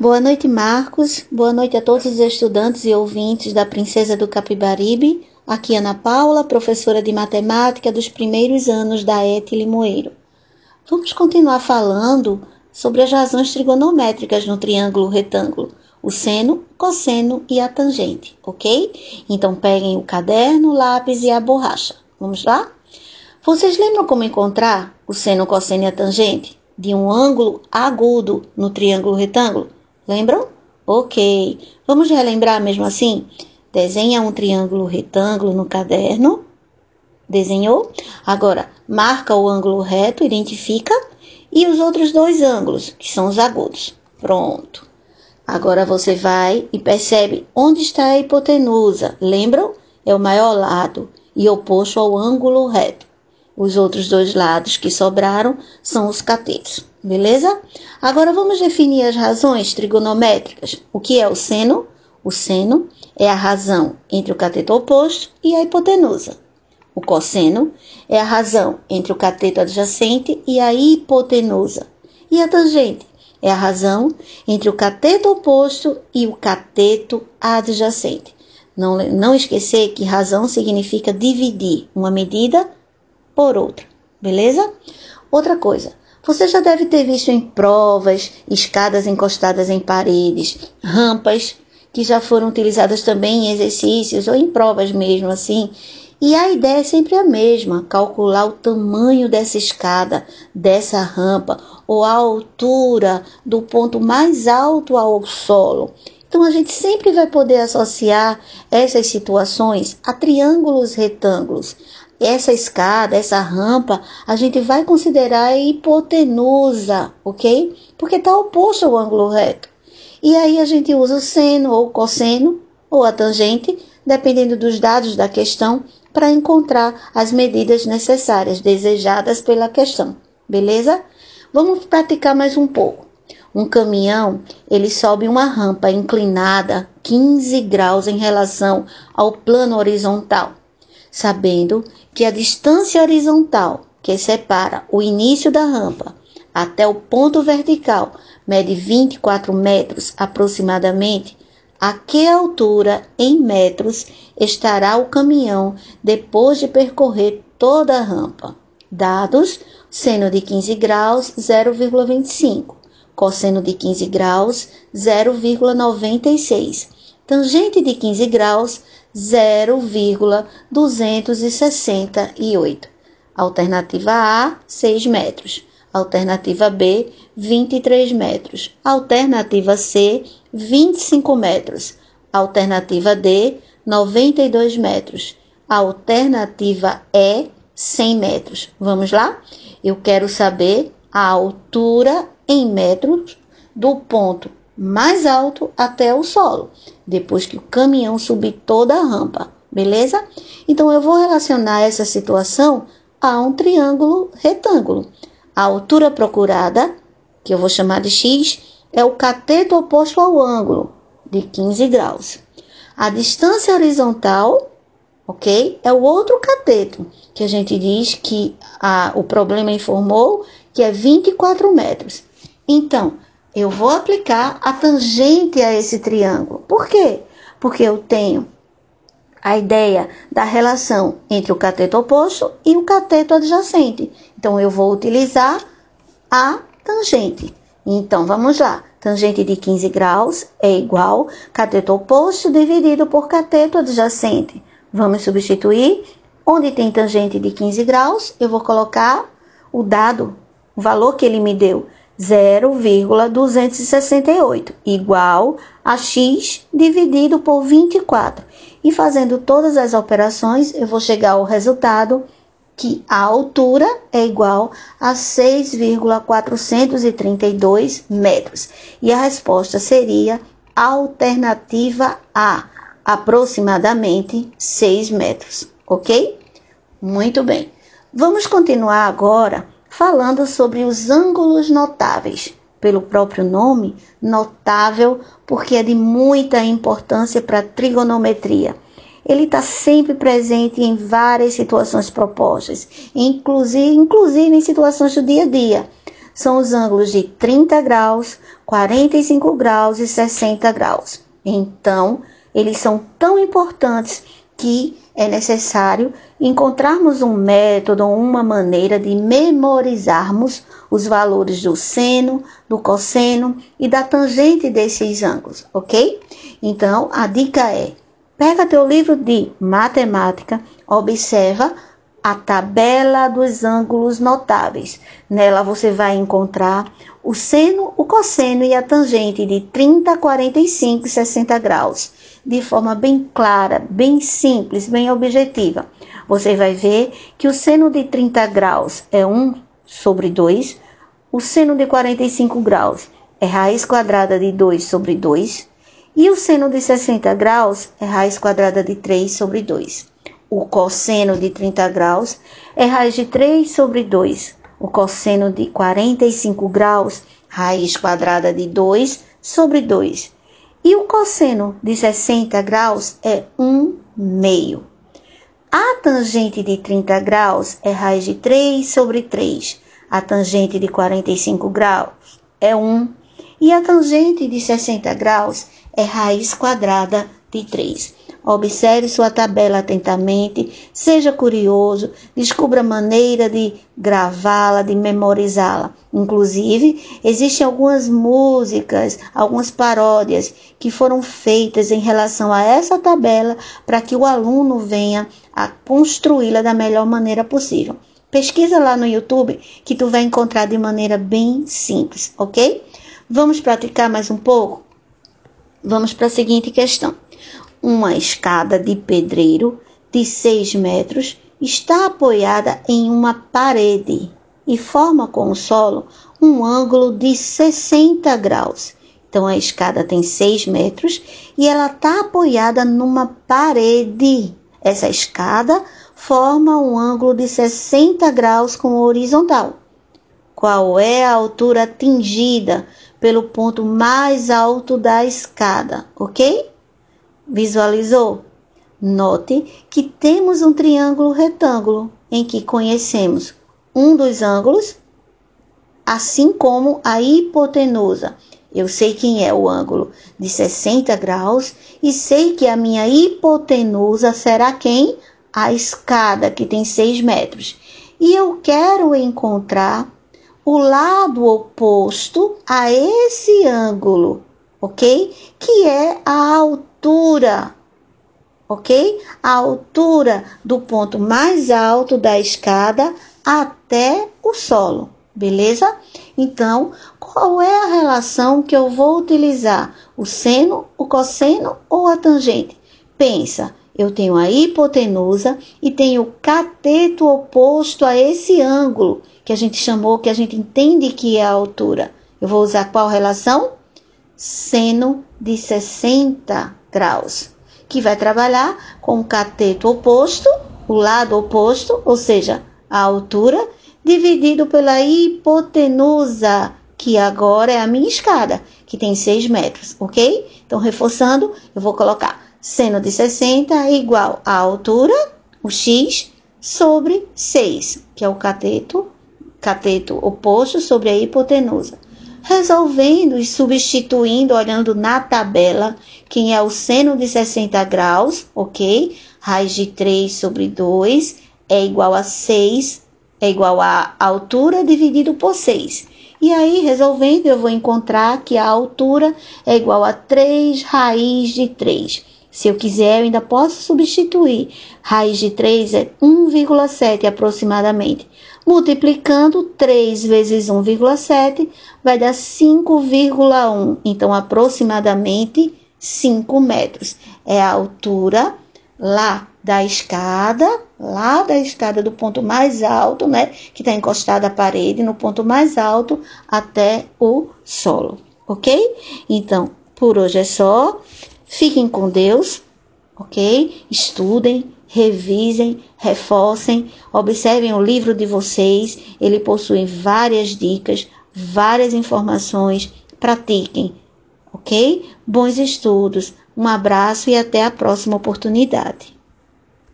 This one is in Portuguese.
Boa noite, Marcos. Boa noite a todos os estudantes e ouvintes da Princesa do Capibaribe. Aqui Ana Paula, professora de matemática dos primeiros anos da ET Limoeiro. Vamos continuar falando sobre as razões trigonométricas no triângulo retângulo, o seno, cosseno e a tangente, ok? Então peguem o caderno, o lápis e a borracha. Vamos lá? Vocês lembram como encontrar o seno, cosseno e a tangente de um ângulo agudo no triângulo retângulo? Lembram? Ok. Vamos relembrar mesmo assim? Desenha um triângulo retângulo no caderno. Desenhou? Agora, marca o ângulo reto, identifica. E os outros dois ângulos, que são os agudos. Pronto. Agora você vai e percebe onde está a hipotenusa. Lembram? É o maior lado e oposto ao ângulo reto. Os outros dois lados que sobraram são os catetos, beleza? Agora vamos definir as razões trigonométricas. O que é o seno? O seno é a razão entre o cateto oposto e a hipotenusa. O cosseno é a razão entre o cateto adjacente e a hipotenusa. E a tangente é a razão entre o cateto oposto e o cateto adjacente. Não, não esquecer que razão significa dividir uma medida por outra, beleza? Outra coisa, você já deve ter visto em provas escadas encostadas em paredes, rampas que já foram utilizadas também em exercícios ou em provas mesmo assim. E a ideia é sempre a mesma: calcular o tamanho dessa escada, dessa rampa, ou a altura do ponto mais alto ao solo. Então a gente sempre vai poder associar essas situações a triângulos retângulos essa escada, essa rampa, a gente vai considerar hipotenusa, ok? Porque está oposto ao ângulo reto. E aí a gente usa o seno ou cosseno ou a tangente, dependendo dos dados da questão, para encontrar as medidas necessárias desejadas pela questão. Beleza? Vamos praticar mais um pouco. Um caminhão, ele sobe uma rampa inclinada 15 graus em relação ao plano horizontal sabendo que a distância horizontal que separa o início da rampa até o ponto vertical mede 24 metros aproximadamente, a que altura em metros estará o caminhão depois de percorrer toda a rampa? Dados: seno de 15 graus 0,25, cosseno de 15 graus 0,96, tangente de 15 graus 0,268. Alternativa A, 6 metros. Alternativa B, 23 metros. Alternativa C, 25 metros. Alternativa D, 92 metros. Alternativa E, 100 metros. Vamos lá? Eu quero saber a altura em metros do ponto mais alto até o solo, depois que o caminhão subir toda a rampa, beleza? Então eu vou relacionar essa situação a um triângulo retângulo. A altura procurada, que eu vou chamar de x, é o cateto oposto ao ângulo, de 15 graus. A distância horizontal, ok? É o outro cateto, que a gente diz que a, o problema informou que é 24 metros. Então, eu vou aplicar a tangente a esse triângulo. Por quê? Porque eu tenho a ideia da relação entre o cateto oposto e o cateto adjacente. Então, eu vou utilizar a tangente. Então, vamos lá. Tangente de 15 graus é igual cateto oposto dividido por cateto adjacente. Vamos substituir. Onde tem tangente de 15 graus, eu vou colocar o dado, o valor que ele me deu, 0,268 igual a x dividido por 24. E fazendo todas as operações, eu vou chegar ao resultado que a altura é igual a 6,432 metros. E a resposta seria alternativa A, aproximadamente 6 metros, ok? Muito bem. Vamos continuar agora falando sobre os ângulos notáveis. Pelo próprio nome, notável, porque é de muita importância para a trigonometria. Ele está sempre presente em várias situações propostas, inclusive, inclusive em situações do dia a dia. são os ângulos de 30 graus, 45 graus e 60 graus. Então, eles são tão importantes que é necessário encontrarmos um método ou uma maneira de memorizarmos os valores do seno, do cosseno e da tangente desses ângulos, ok? Então, a dica é: pega teu livro de matemática, observa a tabela dos ângulos notáveis. Nela você vai encontrar o seno, o cosseno e a tangente de 30, 45 e 60 graus, de forma bem clara, bem simples, bem objetiva. Você vai ver que o seno de 30 graus é 1 sobre 2, o seno de 45 graus é raiz quadrada de 2 sobre 2, e o seno de 60 graus é raiz quadrada de 3 sobre 2. O cosseno de 30 graus é raiz de 3 sobre 2. O cosseno de 45 graus, raiz quadrada de 2 sobre 2. E o cosseno de 60 graus é 1 meio. A tangente de 30 graus é raiz de 3 sobre 3. A tangente de 45 graus é 1. E a tangente de 60 graus é raiz quadrada de 3. Observe sua tabela atentamente, seja curioso, descubra maneira de gravá-la, de memorizá-la. Inclusive, existem algumas músicas, algumas paródias que foram feitas em relação a essa tabela para que o aluno venha a construí-la da melhor maneira possível. Pesquisa lá no YouTube que tu vai encontrar de maneira bem simples, ok? Vamos praticar mais um pouco? Vamos para a seguinte questão. Uma escada de pedreiro de 6 metros está apoiada em uma parede e forma com o solo um ângulo de 60 graus. Então a escada tem 6 metros e ela está apoiada numa parede. Essa escada forma um ângulo de 60 graus com o horizontal. Qual é a altura atingida pelo ponto mais alto da escada, ok? Visualizou? Note que temos um triângulo retângulo em que conhecemos um dos ângulos, assim como a hipotenusa. Eu sei quem é o ângulo de 60 graus e sei que a minha hipotenusa será quem? A escada, que tem 6 metros. E eu quero encontrar o lado oposto a esse ângulo, ok? Que é a altura, ok? A altura do ponto mais alto da escada até o solo, beleza? Então, qual é a relação que eu vou utilizar? O seno, o cosseno ou a tangente? Pensa, eu tenho a hipotenusa e tenho o cateto oposto a esse ângulo que a gente chamou, que a gente entende que é a altura. Eu vou usar qual relação? Seno de 60 graus, que vai trabalhar com o cateto oposto, o lado oposto, ou seja, a altura, dividido pela hipotenusa, que agora é a minha escada, que tem 6 metros, ok? Então, reforçando, eu vou colocar seno de 60 é igual à altura, o x, sobre 6, que é o cateto, cateto oposto sobre a hipotenusa. Resolvendo e substituindo, olhando na tabela, quem é o seno de 60 graus, ok? Raiz de 3 sobre 2 é igual a 6, é igual a altura dividido por 6. E aí, resolvendo, eu vou encontrar que a altura é igual a 3 raiz de 3. Se eu quiser, eu ainda posso substituir. Raiz de 3 é 1,7 aproximadamente. Multiplicando 3 vezes 1,7 vai dar 5,1. Então, aproximadamente 5 metros. É a altura lá da escada, lá da escada do ponto mais alto, né? Que está encostada à parede, no ponto mais alto até o solo, ok? Então, por hoje é só. Fiquem com Deus, ok? Estudem, revisem, reforcem, observem o livro de vocês, ele possui várias dicas, várias informações, pratiquem, ok? Bons estudos, um abraço e até a próxima oportunidade.